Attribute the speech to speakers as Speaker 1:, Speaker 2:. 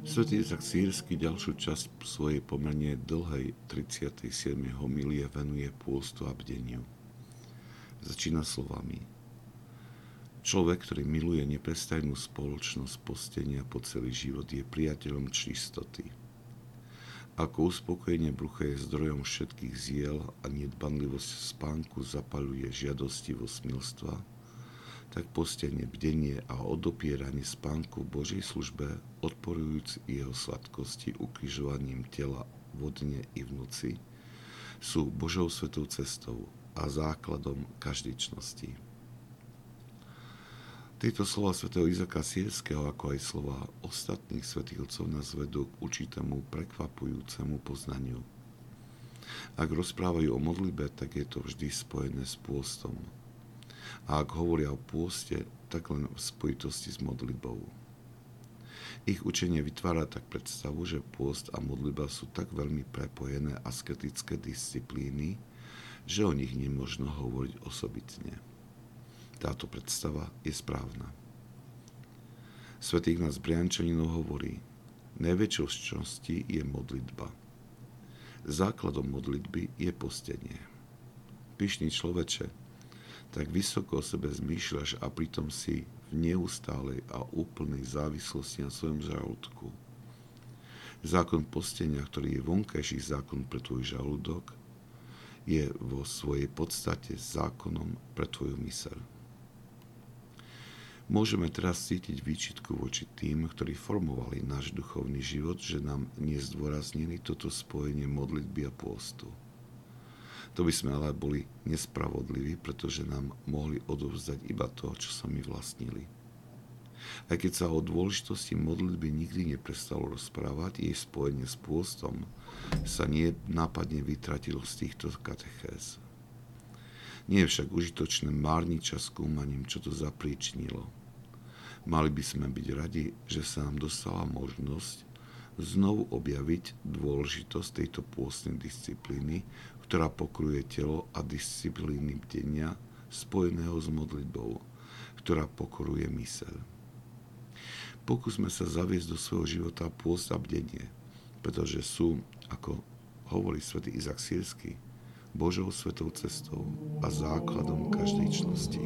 Speaker 1: Svetý Izak Sírsky ďalšiu časť svojej pomerne dlhej 37. homilie venuje pôstu a bdeniu. Začína slovami. Človek, ktorý miluje neprestajnú spoločnosť postenia po celý život, je priateľom čistoty. Ako uspokojenie brucha je zdrojom všetkých ziel a nedbanlivosť spánku zapaluje žiadostivo smilstva, tak postenie, bdenie a odopieranie spánku v Božej službe, odporujúc jeho sladkosti ukrižovaním tela vodne i v noci, sú Božou svetou cestou a základom každičnosti. Tieto slova svätého Izaka Sierského, ako aj slova ostatných svetýlcov nás vedú k určitému prekvapujúcemu poznaniu. Ak rozprávajú o modlibe, tak je to vždy spojené s pôstom – a ak hovoria o pôste, tak len v spojitosti s modlibou. Ich učenie vytvára tak predstavu, že pôst a modliba sú tak veľmi prepojené asketické disciplíny, že o nich nemožno hovoriť osobitne. Táto predstava je správna. Svetý nás Briančaninov hovorí, najväčšou čnosti je modlitba. Základom modlitby je postenie. Pyšný človeče, tak vysoko o sebe zmýšľaš a pritom si v neustálej a úplnej závislosti na svojom žalúdku. Zákon postenia, ktorý je vonkajší zákon pre tvoj žalúdok, je vo svojej podstate zákonom pre tvoju myseľ. Môžeme teraz cítiť výčitku voči tým, ktorí formovali náš duchovný život, že nám nezdôraznili toto spojenie modlitby a pôstu. To by sme ale boli nespravodliví, pretože nám mohli odovzdať iba to, čo sa my vlastnili. Aj keď sa o dôležitosti modlitby nikdy neprestalo rozprávať, jej spojenie s pôstom sa nie nápadne vytratilo z týchto katechéz. Nie je však užitočné márniť čas skúmaním, čo to zapríčnilo. Mali by sme byť radi, že sa nám dostala možnosť znovu objaviť dôležitosť tejto pôstnej disciplíny, ktorá pokruje telo a disciplíny bdenia spojeného s modlitbou, ktorá pokoruje myseľ. Pokúsme sa zaviesť do svojho života pôst a bdenie, pretože sú, ako hovorí svätý Izak Sírsky, Božou svetou cestou a základom každej čnosti.